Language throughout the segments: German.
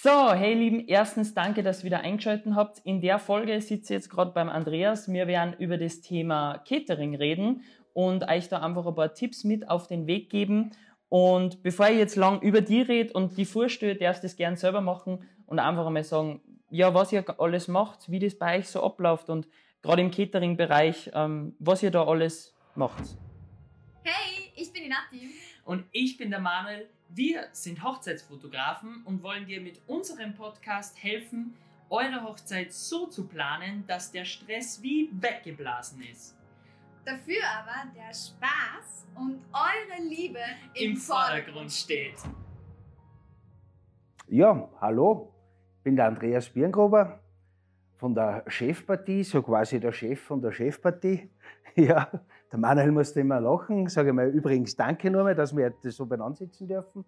So, hey Lieben, erstens danke, dass ihr wieder eingeschaltet habt. In der Folge sitze ich jetzt gerade beim Andreas. Wir werden über das Thema Catering reden und euch da einfach ein paar Tipps mit auf den Weg geben. Und bevor ich jetzt lang über die rede und die vorstelle, darfst du das gern selber machen und einfach einmal sagen, ja, was ihr alles macht, wie das bei euch so abläuft und gerade im Catering-Bereich, ähm, was ihr da alles macht. Hey, ich bin die Nati. Und ich bin der Manuel. Wir sind Hochzeitsfotografen und wollen dir mit unserem Podcast helfen, eure Hochzeit so zu planen, dass der Stress wie weggeblasen ist. Dafür aber der Spaß und eure Liebe Im Vordergrund steht. Ja, hallo, ich bin der Andreas Birngruber von der Chefpartie, so quasi der Chef von der Chefpartie. Ja, der Manuel musste immer lachen. Sage mal übrigens Danke nochmal, dass wir das so beieinander sitzen dürfen.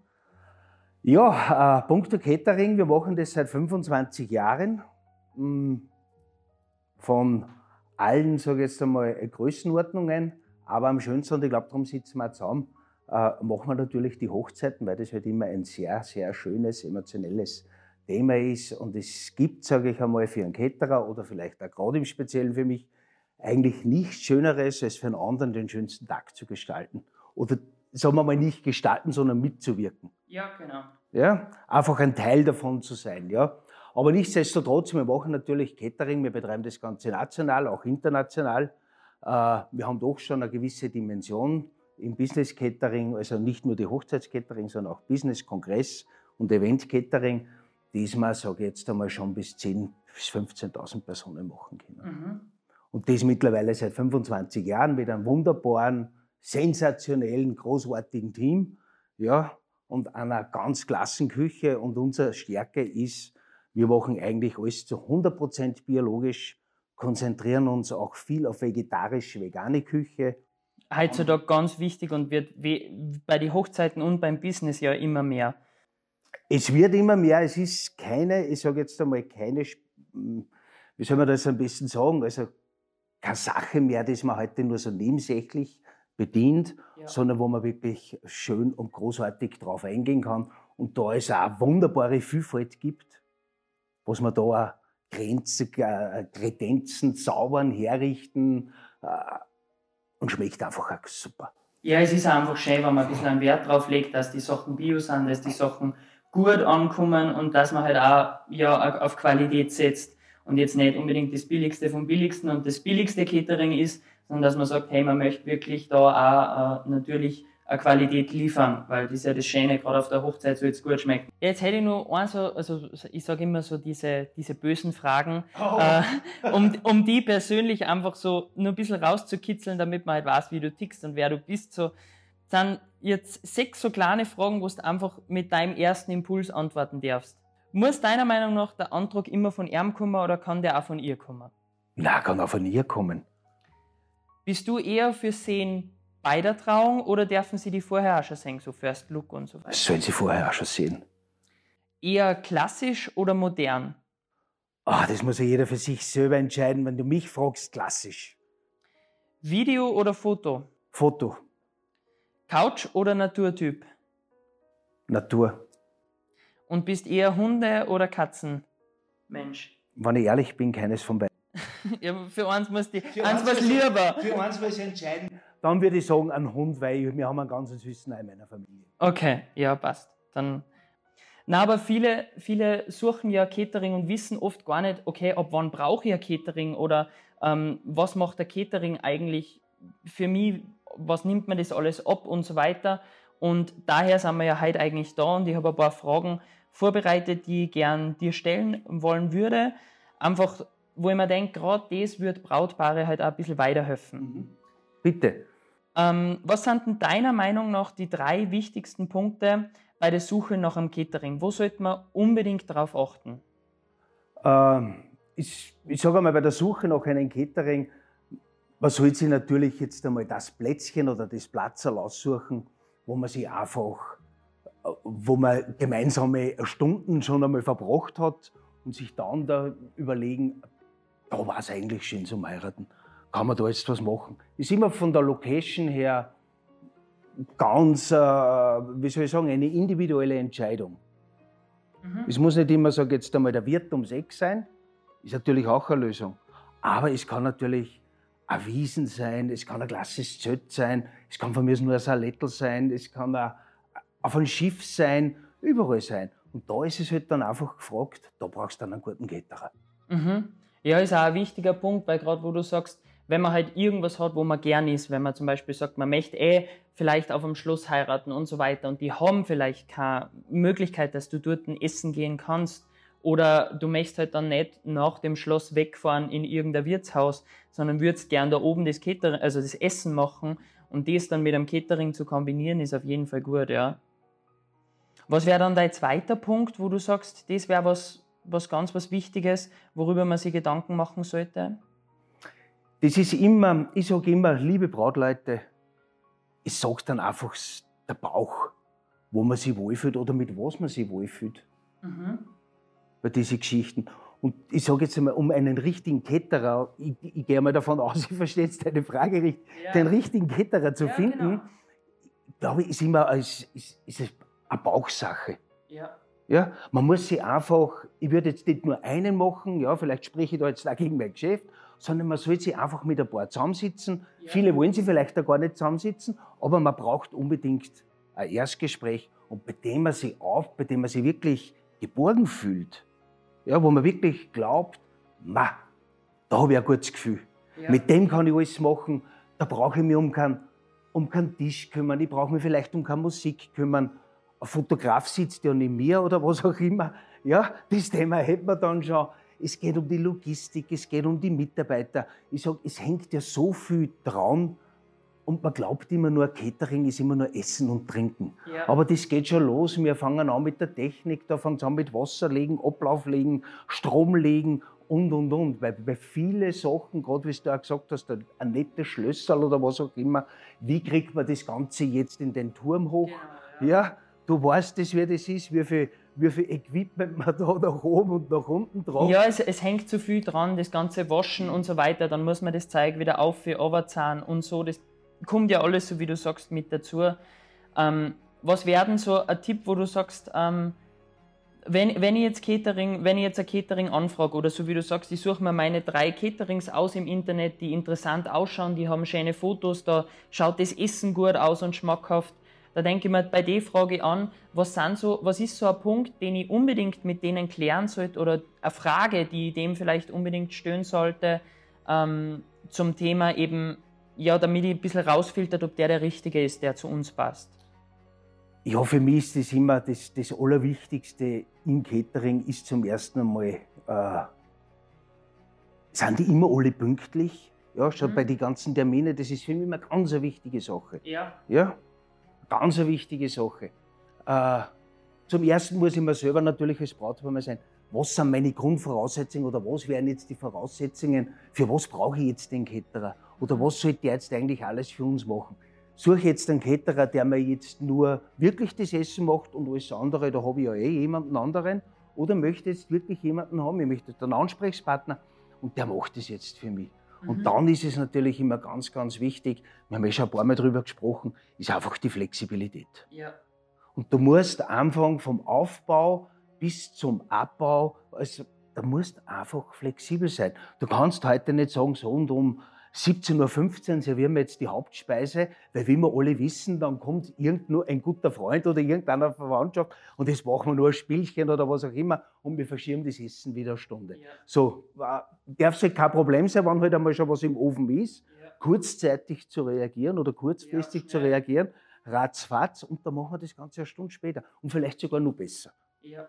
Ja, äh, Punkto Catering, wir machen das seit 25 Jahren. Mm, Von allen, sage ich jetzt einmal, Größenordnungen. Aber am schönsten, und ich glaube, darum sitzen wir zusammen, äh, machen wir natürlich die Hochzeiten, weil das halt immer ein sehr, sehr schönes, emotionelles Thema ist. Und es gibt, sage ich einmal, für einen Caterer oder vielleicht auch gerade im Speziellen für mich, eigentlich nichts Schöneres, als für einen anderen den schönsten Tag zu gestalten. Oder sagen wir mal nicht gestalten, sondern mitzuwirken. Ja, genau. Ja? Einfach ein Teil davon zu sein. Ja? Aber nichtsdestotrotz, wir machen natürlich Catering, wir betreiben das Ganze national, auch international. Äh, wir haben doch schon eine gewisse Dimension im Business Catering, also nicht nur die Hochzeitscatering, sondern auch Business, Kongress und Event Catering. Diesmal, sage ich jetzt einmal, schon bis 10.000 bis 15.000 Personen machen können. Mhm. Und das mittlerweile seit 25 Jahren mit einem wunderbaren, sensationellen, großartigen Team. Ja, und einer ganz klassen Küche. Und unsere Stärke ist, wir machen eigentlich alles zu 100% biologisch, konzentrieren uns auch viel auf vegetarisch-vegane Küche. Heutzutage ganz wichtig und wird wie- bei den Hochzeiten und beim Business ja immer mehr. Es wird immer mehr, es ist keine, ich sage jetzt einmal, keine, hm, wie soll man das am besten sagen, also keine Sache mehr, die man heute nur so nebensächlich bedient, Ja. sondern wo man wirklich schön und großartig drauf eingehen kann. Und da es auch eine wunderbare Vielfalt gibt, was man da auch Grenzen, äh, Kredenzen zaubern, herrichten äh, und schmeckt einfach auch super. Ja, es ist einfach schön, wenn man ein bisschen einen Wert drauf legt, dass die Sachen bio sind, dass die Sachen gut ankommen und dass man halt auch ja, auf Qualität setzt und jetzt nicht unbedingt das Billigste vom Billigsten und das billigste Catering ist, sondern dass man sagt, hey, man möchte wirklich da auch äh, natürlich eine Qualität liefern, weil das ist ja das Schöne, gerade auf der Hochzeit soll es gut schmecken. Jetzt hätte ich nur ein so, also ich sage immer so diese, diese bösen Fragen, äh, um, um die persönlich einfach so nur ein bisschen rauszukitzeln, damit man halt weiß, wie du tickst und wer du bist. So sind jetzt sechs so kleine Fragen, wo du einfach mit deinem ersten Impuls antworten darfst. Muss deiner Meinung nach der Antrag immer von ihm kommen oder kann der auch von ihr kommen? Na, kann auch von ihr kommen. Bist du eher für Sehen bei der Trauung oder dürfen sie die vorher auch schon sehen, so First Look und so weiter? Das sollen sie vorher auch schon sehen. Eher klassisch oder modern? Ah, das muss ja jeder für sich selber entscheiden. Wenn du mich fragst, klassisch. Video oder Foto? Foto, Couch oder Naturtyp? Natur. Und bist eher Hunde- oder Katzenmensch? Wenn ich ehrlich bin, keines von beiden. Ja, für uns muss die, Für eins uns was lieber. Für uns muss ich entscheiden. Dann würde ich sagen, ein Hund, weil wir haben einen ganz süßen in meiner Familie. Okay, ja, passt. Dann. Na, aber viele, viele suchen ja Catering und wissen oft gar nicht, okay, ab wann brauche ich ein Catering oder ähm, was macht der Catering eigentlich für mich, was nimmt man das alles ab und so weiter. Und daher sind wir ja heute eigentlich da und ich habe ein paar Fragen vorbereitet, die ich gern dir stellen wollen würde. Einfach, wo ich mir denke, gerade das wird Brautpaare halt auch ein bisschen weiterhelfen. Bitte. Ähm, was sind denn deiner Meinung nach die drei wichtigsten Punkte bei der Suche nach einem Catering? Wo sollte man unbedingt darauf achten? Ähm, ich ich sage einmal, bei der Suche nach einem Catering, man sollte sich natürlich jetzt einmal das Plätzchen oder das Platzerl aussuchen, wo man sich einfach, wo man gemeinsame Stunden schon einmal verbracht hat und sich dann da überlegen, da war es eigentlich schön zum Heiraten. Kann man da jetzt was machen? Ist immer von der Location her ganz, äh, wie soll ich sagen, eine individuelle Entscheidung. Mhm. Es muss nicht immer, sage jetzt einmal, der Wirt um sechs sein. Ist natürlich auch eine Lösung. Aber es kann natürlich ein Wiesen sein, es kann ein klassisches Zelt sein, es kann von mir nur ein Salettel sein, es kann auch auf ein Schiff sein, überall sein. Und da ist es halt dann einfach gefragt, da brauchst du dann einen guten Caterer. Mhm. Ja, ist auch ein wichtiger Punkt, weil gerade wo du sagst, wenn man halt irgendwas hat, wo man gern ist, wenn man zum Beispiel sagt, man möchte eh vielleicht auf dem Schloss heiraten und so weiter und die haben vielleicht keine Möglichkeit, dass du dort essen gehen kannst oder du möchtest halt dann nicht nach dem Schloss wegfahren in irgendein Wirtshaus, sondern würdest gern da oben das Catering, also das Essen machen und das dann mit einem Catering zu kombinieren, ist auf jeden Fall gut, ja. Was wäre dann dein zweiter Punkt, wo du sagst, das wäre was, was ganz was Wichtiges, worüber man sich Gedanken machen sollte? Das ist immer, ich sage immer, liebe Brautleute, ich sage dann einfach der Bauch, wo man sich wohlfühlt oder mit was man sich wohlfühlt. Mhm. Bei diesen Geschichten. Und ich sage jetzt einmal, um einen richtigen Ketterer, ich, ich gehe mal davon aus, ich verstehe jetzt deine Frage richtig, ja. den richtigen Ketterer zu ja, finden, genau. glaube ich, ist immer ist, ist, ist eine Bauchsache. Ja. Ja, man muss sich einfach, ich würde jetzt nicht nur einen machen, ja, vielleicht spreche ich da jetzt auch gegen mein Geschäft, sondern man soll sich einfach mit ein paar zusammensitzen. Ja. Viele wollen sich vielleicht auch gar nicht zusammensitzen, aber man braucht unbedingt ein Erstgespräch und bei dem man sich auf, bei dem man sich wirklich geborgen fühlt, ja, wo man wirklich glaubt, ma, da habe ich ein gutes Gefühl. Ja. Mit dem kann ich alles machen. Da brauche ich mich um keinen, um keinen Tisch kümmern. Ich brauche mich vielleicht um keine Musik kümmern. Ein Fotograf sitzt ja nicht mehr oder was auch immer. Ja, das Thema hätten wir dann schon es geht um die Logistik, es geht um die Mitarbeiter. Ich sage, es hängt ja so viel dran und man glaubt immer nur, Catering ist immer nur Essen und Trinken. Ja. Aber das geht schon los. Wir fangen an mit der Technik, da fangen wir an mit Wasser legen, Ablauf legen, Strom legen und, und, und. Weil bei viele Sachen, gerade wie du auch gesagt hast, ein nettes Schlösserl oder was auch immer, wie kriegt man das Ganze jetzt in den Turm hoch? Genau, ja. ja. Du weißt das, wie das ist, wie viel wie viel Equipment man da nach oben und nach unten drauf Ja, es, es hängt zu viel dran, das ganze Waschen und so weiter. Dann muss man das Zeug wieder auf runterzahlen und so. Das kommt ja alles, so wie du sagst, mit dazu. Ähm, was werden so ein Tipp, wo du sagst, ähm, wenn, wenn ich jetzt Catering, wenn ich jetzt ein Catering anfrage oder so wie du sagst, ich suche mir meine drei Caterings aus im Internet, die interessant ausschauen, die haben schöne Fotos, da schaut das Essen gut aus und schmackhaft. Da denke ich mir bei der Frage an, was, sind so, was ist so ein Punkt, den ich unbedingt mit denen klären sollte oder eine Frage, die ich dem vielleicht unbedingt stellen sollte ähm, zum Thema eben, ja, damit ich ein bisschen rausfiltert, ob der der Richtige ist, der zu uns passt. Ja, für mich ist das immer das, das Allerwichtigste im Catering ist zum ersten Mal, äh, sind die immer alle pünktlich? Ja, schon mhm. bei den ganzen Terminen, das ist für mich immer eine ganz wichtige Sache. Ja. Ja, Ganz eine wichtige Sache. Äh, zum Ersten muss ich mir selber natürlich als Brautpaar sein, was sind meine Grundvoraussetzungen oder was wären jetzt die Voraussetzungen, für was brauche ich jetzt den Ketterer oder was sollte der jetzt eigentlich alles für uns machen. Suche jetzt einen Ketterer, der mir jetzt nur wirklich das Essen macht und alles andere, da habe ich ja eh jemanden anderen oder möchte jetzt wirklich jemanden haben, ich möchte einen Ansprechpartner und der macht das jetzt für mich. Und mhm. dann ist es natürlich immer ganz, ganz wichtig, wir haben ja schon ein paar Mal darüber gesprochen, ist einfach die Flexibilität. Ja. Und du musst Anfang vom Aufbau bis zum Abbau, also da musst einfach flexibel sein. Du kannst heute nicht sagen, so und um 17.15 Uhr servieren wir jetzt die Hauptspeise, weil wie wir alle wissen, dann kommt irgendwo ein guter Freund oder irgendeiner Verwandtschaft und das machen wir nur ein Spielchen oder was auch immer und wir verschieben das Essen wieder eine Stunde. Ja. So, darf es halt kein Problem sein, wenn halt einmal schon was im Ofen ist, ja. kurzzeitig zu reagieren oder kurzfristig ja, zu reagieren, ratzfatz und dann machen wir das Ganze eine Stunde später und vielleicht sogar noch besser. Ja.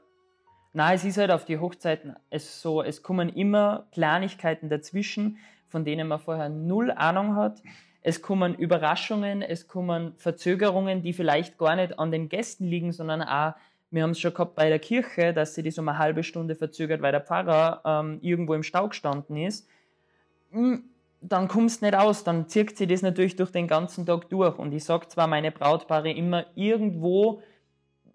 Nein, es ist halt auf die Hochzeiten es so, es kommen immer Kleinigkeiten dazwischen, von denen man vorher null Ahnung hat. Es kommen Überraschungen, es kommen Verzögerungen, die vielleicht gar nicht an den Gästen liegen, sondern auch, wir haben es schon gehabt bei der Kirche, dass sie das um eine halbe Stunde verzögert, weil der Pfarrer ähm, irgendwo im Stau gestanden ist. Hm, dann kommst du nicht aus, dann zirkt sie das natürlich durch den ganzen Tag durch. Und ich sage zwar meine Brautpaare immer irgendwo,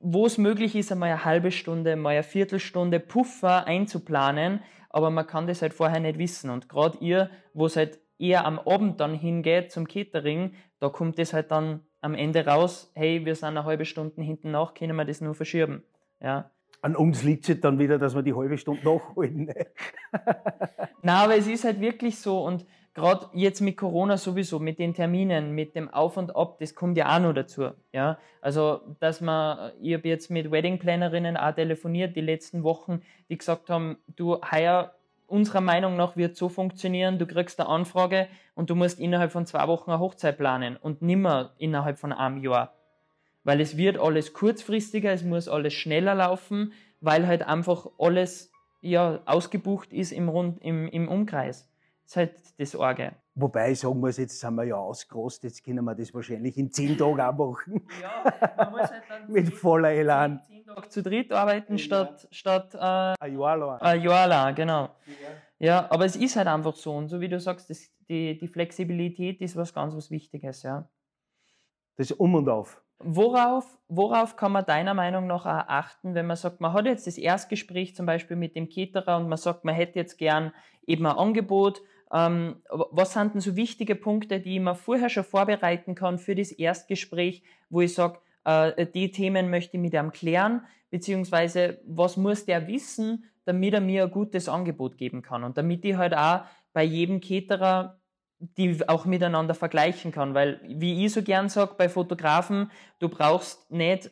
wo es möglich ist, einmal eine halbe Stunde, mal eine Viertelstunde Puffer einzuplanen, aber man kann das halt vorher nicht wissen. Und gerade ihr, wo es halt eher am Abend dann hingeht zum Catering, da kommt es halt dann am Ende raus, hey, wir sind eine halbe Stunde hinten nach, können wir das nur verschieben. Ja. An uns liegt es dann wieder, dass wir die halbe Stunde nachholen. Ne? Nein, aber es ist halt wirklich so und gerade jetzt mit Corona sowieso, mit den Terminen, mit dem Auf und Ab, das kommt ja auch noch dazu. Ja? Also, dass man, ich habe jetzt mit Wedding-Plannerinnen auch telefoniert die letzten Wochen, die gesagt haben, du, heuer unserer Meinung nach wird so funktionieren, du kriegst eine Anfrage und du musst innerhalb von zwei Wochen eine Hochzeit planen und nimmer innerhalb von einem Jahr weil es wird alles kurzfristiger, es muss alles schneller laufen, weil halt einfach alles ja, ausgebucht ist im, Rund, im, im Umkreis. Das ist halt das Orge. Wobei ich sagen muss, jetzt sind wir ja ausgerostet, jetzt können wir das wahrscheinlich in zehn Tagen auch machen. Ja, man muss halt dann Mit voller Elan. Zehn, zehn Tage zu dritt arbeiten ja. statt, statt äh, ein Jahr lang. Ein Jahr lang, genau. Ja. ja. aber es ist halt einfach so. Und so wie du sagst, das, die, die Flexibilität ist was ganz was Wichtiges, ja. Das Um und Auf. Worauf, worauf kann man deiner Meinung nach auch achten, wenn man sagt, man hat jetzt das Erstgespräch zum Beispiel mit dem Caterer und man sagt, man hätte jetzt gern eben ein Angebot. Ähm, was sind denn so wichtige Punkte, die man vorher schon vorbereiten kann für das Erstgespräch, wo ich sage, äh, die Themen möchte ich mit ihm klären, beziehungsweise was muss der wissen, damit er mir ein gutes Angebot geben kann und damit ich halt auch bei jedem Caterer die auch miteinander vergleichen kann. Weil, wie ich so gern sage, bei Fotografen, du brauchst nicht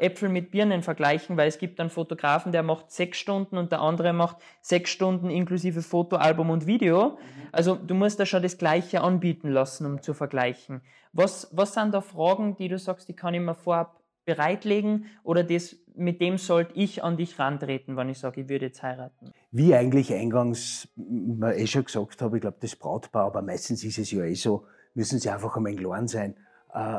Äpfel mit Birnen vergleichen, weil es gibt einen Fotografen, der macht sechs Stunden und der andere macht sechs Stunden inklusive Fotoalbum und Video. Mhm. Also du musst da schon das Gleiche anbieten lassen, um zu vergleichen. Was, was sind da Fragen, die du sagst, die kann ich mir vorab bereitlegen oder das, mit dem sollte ich an dich rantreten, wenn ich sage, ich würde jetzt heiraten? Wie eigentlich eingangs eh schon gesagt habe, ich glaube, das Brautpaar, aber meistens ist es ja eh so, müssen sie einfach einmal klar sein, äh,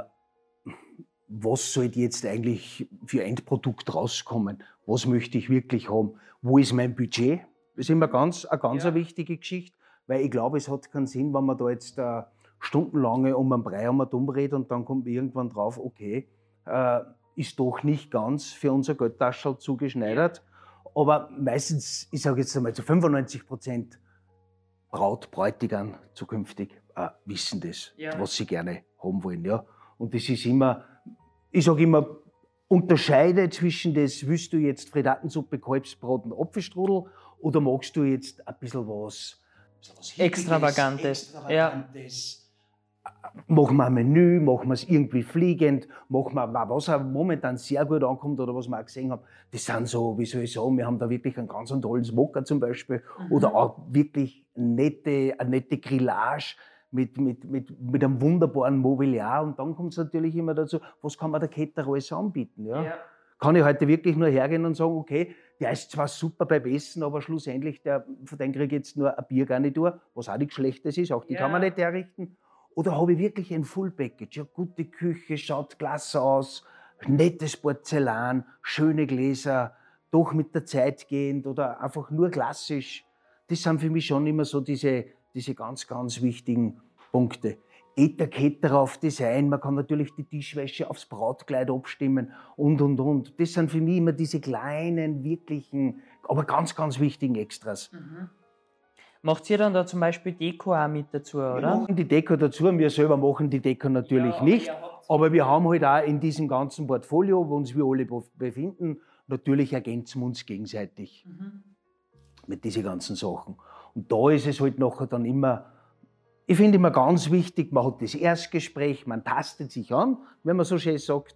was sollte jetzt eigentlich für Endprodukt rauskommen? Was möchte ich wirklich haben? Wo ist mein Budget? Das ist immer ganz, eine ganz ja. wichtige Geschichte, weil ich glaube, es hat keinen Sinn, wenn man da jetzt äh, stundenlange um einen Brei um umredet und dann kommt man irgendwann drauf, okay, äh, ist doch nicht ganz für unser Geldtaschel zugeschneidert. Aber meistens, ich sage jetzt einmal zu 95 Prozent Braut, Bräutigam zukünftig äh, wissen das, ja. was sie gerne haben wollen. Ja. Und das ist immer, ich sage immer, unterscheide zwischen das, willst du jetzt Fredatensuppe, Kalbsbrot und Apfelstrudel oder magst du jetzt ein bisschen was, was Extravagantes. Extravagantes. Ja machen wir ein Menü, machen wir es irgendwie fliegend, machen wir, was auch momentan sehr gut ankommt oder was wir auch gesehen haben, das sind so, wie soll ich sagen, wir haben da wirklich einen ganz tollen Smoker zum Beispiel mhm. oder auch wirklich nette, eine nette Grillage mit, mit, mit, mit einem wunderbaren Mobiliar und dann kommt es natürlich immer dazu, was kann man der Ketter alles anbieten, ja? ja. Kann ich heute wirklich nur hergehen und sagen, okay, der ist zwar super beim Essen, aber schlussendlich, der, von dem kriege ich jetzt nur ein Biergarnitur, was auch nichts Schlechtes ist, auch die ja. kann man nicht herrichten. Oder habe ich wirklich ein Full Package? Ja, gute Küche, schaut klasse aus, nettes Porzellan, schöne Gläser, doch mit der Zeit gehend oder einfach nur klassisch. Das sind für mich schon immer so diese, diese ganz, ganz wichtigen Punkte. Etikett auf Design, man kann natürlich die Tischwäsche aufs Brautkleid abstimmen und, und, und. Das sind für mich immer diese kleinen, wirklichen, aber ganz, ganz wichtigen Extras. Mhm. Macht ihr dann da zum Beispiel Deko auch mit dazu, oder? Wir machen die Deko dazu. Wir selber machen die Deko natürlich ja, nicht. Aber wir haben halt auch in diesem ganzen Portfolio, wo uns wir alle befinden, natürlich ergänzen wir uns gegenseitig mhm. mit diesen ganzen Sachen. Und da ist es halt nachher dann immer, ich finde immer ganz wichtig, man hat das Erstgespräch, man tastet sich an, wenn man so schön sagt,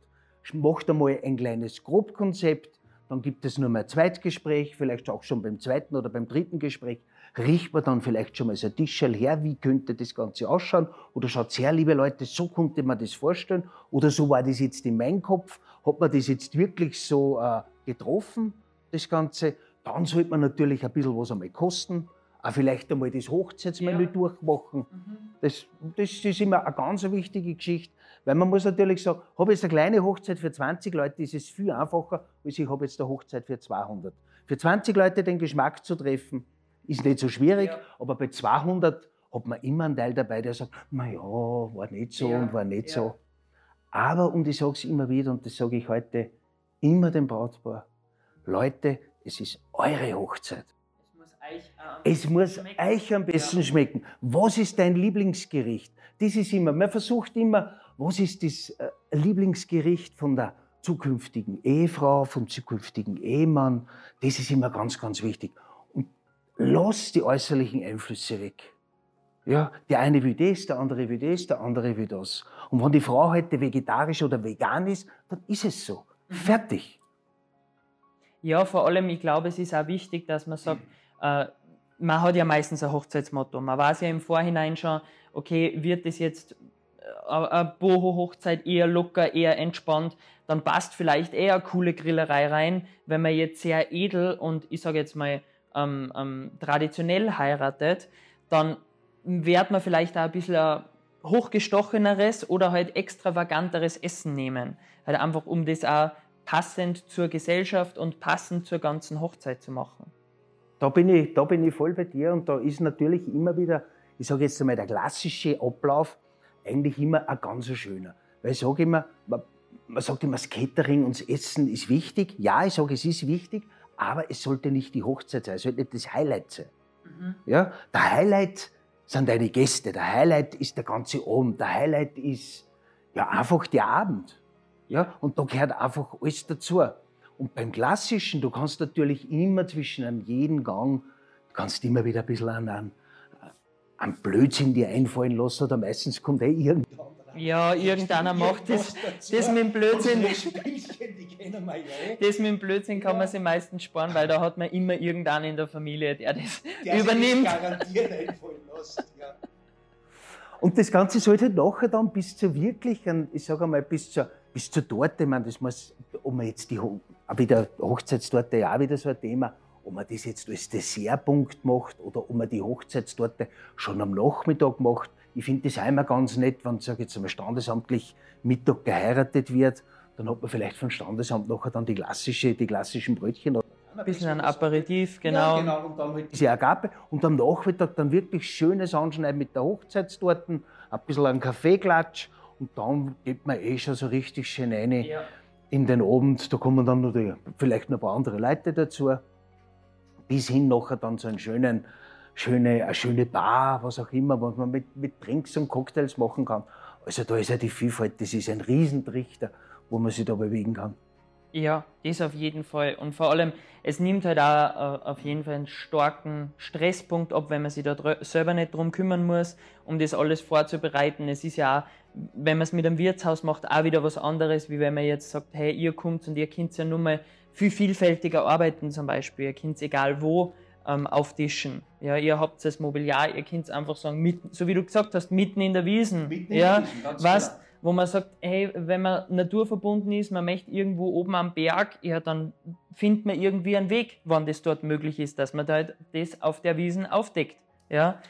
macht einmal ein kleines Grobkonzept, dann gibt es nur mal ein Zweitgespräch, vielleicht auch schon beim zweiten oder beim dritten Gespräch, riecht man dann vielleicht schon mal so ein Tischel her, wie könnte das Ganze ausschauen? Oder schaut her, liebe Leute, so konnte man das vorstellen. Oder so war das jetzt in meinem Kopf. Hat man das jetzt wirklich so äh, getroffen, das Ganze? Dann sollte man natürlich ein bisschen was einmal kosten. Auch vielleicht einmal das Hochzeitsmenü ja. durchmachen. Mhm. Das, das ist immer eine ganz wichtige Geschichte. Weil man muss natürlich sagen, habe ich jetzt eine kleine Hochzeit für 20 Leute, ist es viel einfacher, als ich habe jetzt eine Hochzeit für 200. Für 20 Leute den Geschmack zu treffen, ist nicht so schwierig, ja. aber bei 200 hat man immer einen Teil dabei, der sagt, na ja, war nicht so ja. und war nicht so. Aber, und ich sage es immer wieder, und das sage ich heute immer dem Brautpaar, Leute, es ist eure Hochzeit. Es muss euch, euch am besten ja. schmecken. Was ist dein Lieblingsgericht? Das ist immer, man versucht immer, was ist das äh, Lieblingsgericht von der zukünftigen Ehefrau, vom zukünftigen Ehemann. Das ist immer ganz, ganz wichtig. Und lass die äußerlichen Einflüsse weg. Ja, der eine will das, der andere will das, der andere will das. Und wenn die Frau heute vegetarisch oder vegan ist, dann ist es so. Mhm. Fertig. Ja, vor allem, ich glaube, es ist auch wichtig, dass man sagt, äh, man hat ja meistens ein Hochzeitsmotto. Man weiß ja im Vorhinein schon, okay, wird das jetzt äh, eine Boho-Hochzeit eher locker, eher entspannt, dann passt vielleicht eher eine coole Grillerei rein. Wenn man jetzt sehr edel und ich sage jetzt mal ähm, ähm, traditionell heiratet, dann wird man vielleicht auch ein bisschen hochgestocheneres oder halt extravaganteres Essen nehmen. Halt einfach, um das auch passend zur Gesellschaft und passend zur ganzen Hochzeit zu machen. Da bin ich, da bin ich voll bei dir und da ist natürlich immer wieder, ich sage jetzt einmal, der klassische Ablauf eigentlich immer ein ganz schöner. Weil ich sage immer, man, man sagt immer, das Catering und das Essen ist wichtig. Ja, ich sage, es ist wichtig, aber es sollte nicht die Hochzeit sein, es sollte nicht das Highlight sein. Mhm. Ja, der Highlight sind deine Gäste. Der Highlight ist der ganze Abend. Der Highlight ist ja einfach der Abend. Ja, und da gehört einfach alles dazu. Und beim Klassischen, du kannst natürlich immer zwischen einem jeden Gang, du kannst immer wieder ein bisschen an, an, an Blödsinn dir einfallen lassen oder meistens kommt eh irgendein ja, irgendeiner macht das. Das mit dem Blödsinn. Das mit dem Blödsinn kann man sich meistens sparen, weil da hat man immer irgendeinen in der Familie, der das der übernimmt. Das garantiert einfallen lässt, ja. Und das Ganze sollte nachher dann bis zur wirklichen, ich sage einmal, bis zur, bis zur Torte, ich meine, das muss, ob man jetzt die, wieder Hochzeitstorte ja auch wieder so ein Thema, ob man das jetzt als Dessertpunkt macht oder ob man die Hochzeitstorte schon am Nachmittag macht. Ich finde das einmal ganz nett, wenn sag jetzt einmal standesamtlich Mittag geheiratet wird, dann hat man vielleicht vom Standesamt nachher dann die, klassische, die klassischen Brötchen. Ein bisschen ein Aperitif, genau. Ja, genau. Und dann halt diese Agape. Und am Nachmittag dann wirklich schönes Anschneiden mit der Hochzeitstorten, ein bisschen ein Kaffeeklatsch und dann geht man eh schon so richtig schön rein ja. In den Abend. Da kommen dann noch die, vielleicht noch ein paar andere Leute dazu. Bis hin nachher dann so einen schönen schöne, eine schöne Bar, was auch immer, was man mit, mit Drinks und Cocktails machen kann. Also da ist ja die Vielfalt, das ist ein Riesentrichter, wo man sich da bewegen kann. Ja, das auf jeden Fall. Und vor allem, es nimmt halt auch äh, auf jeden Fall einen starken Stresspunkt ab, wenn man sich da selber nicht drum kümmern muss, um das alles vorzubereiten. Es ist ja auch, wenn man es mit einem Wirtshaus macht, auch wieder was anderes, wie wenn man jetzt sagt, hey, ihr kommt und ihr könnt ja nur mal viel vielfältiger arbeiten zum Beispiel. Ihr könnt egal wo ähm, auftischen. Ja, ihr habt das Mobiliar, ihr könnt einfach sagen, mitten, so wie du gesagt hast, mitten in der Wiesen. Mitten ja, in der Wiesen, ganz was, klar. Wo man sagt, hey, wenn man naturverbunden ist, man möchte irgendwo oben am Berg, ja, dann findet man irgendwie einen Weg, wann das dort möglich ist, dass man da das auf der Wiesen aufdeckt. Ja.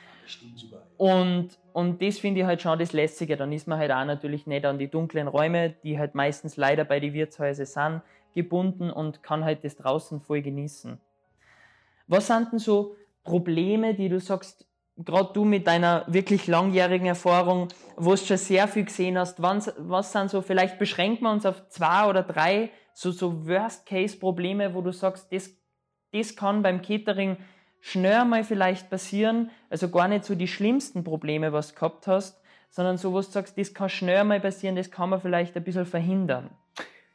Und, und das finde ich halt schon das Lässige. Dann ist man halt auch natürlich nicht an die dunklen Räume, die halt meistens leider bei den Wirtshäusern sind, gebunden und kann halt das draußen voll genießen. Was sind denn so Probleme, die du sagst, gerade du mit deiner wirklich langjährigen Erfahrung, wo du schon sehr viel gesehen hast, was, was sind so, vielleicht beschränken wir uns auf zwei oder drei so, so Worst-Case-Probleme, wo du sagst, das, das kann beim Catering schnell mal vielleicht passieren, also gar nicht so die schlimmsten Probleme, was du gehabt hast, sondern so, wo du sagst, das kann schnell mal passieren, das kann man vielleicht ein bisschen verhindern.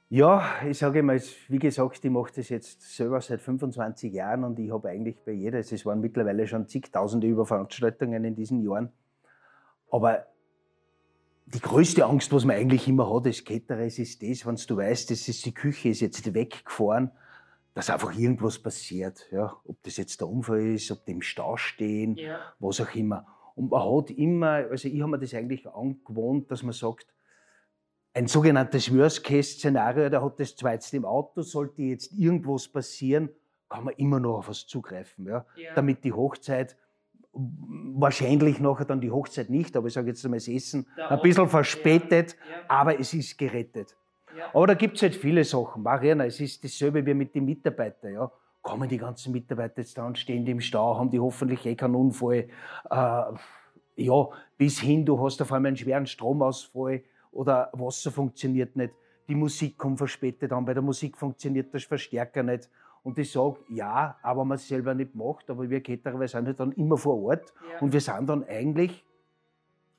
Ja, ich sage mal, wie gesagt, ich mache das jetzt selber seit 25 Jahren und ich habe eigentlich bei jeder, es waren mittlerweile schon zigtausende Überveranstaltungen in diesen Jahren. Aber die größte Angst, was man eigentlich immer hat als Caterer, ist das, wenn du weißt, das ist, die Küche ist jetzt weggefahren, dass einfach irgendwas passiert. Ja? Ob das jetzt der Unfall ist, ob die im Stau stehen, ja. was auch immer. Und man hat immer, also ich habe mir das eigentlich angewohnt, dass man sagt, ein sogenanntes Worst-Case-Szenario, da hat das jetzt im Auto, sollte jetzt irgendwas passieren, kann man immer noch auf was zugreifen, ja? ja. damit die Hochzeit, wahrscheinlich nachher dann die Hochzeit nicht, aber ich sage jetzt einmal das Essen, Der ein bisschen verspätet, ja. Ja. aber es ist gerettet. Aber da gibt es halt viele Sachen. Mariana, es ist dasselbe wie mit den Mitarbeitern. Ja? Kommen die ganzen Mitarbeiter jetzt da und stehen im Stau, haben die hoffentlich eh keinen Unfall. Äh, ja, bis hin, du hast auf einmal einen schweren Stromausfall oder Wasser funktioniert nicht, die Musik kommt verspätet an, bei der Musik funktioniert der Verstärker nicht. Und ich sage, ja, aber man es selber nicht macht, aber wir Caterer, wir sind halt dann immer vor Ort ja. und wir sind dann eigentlich,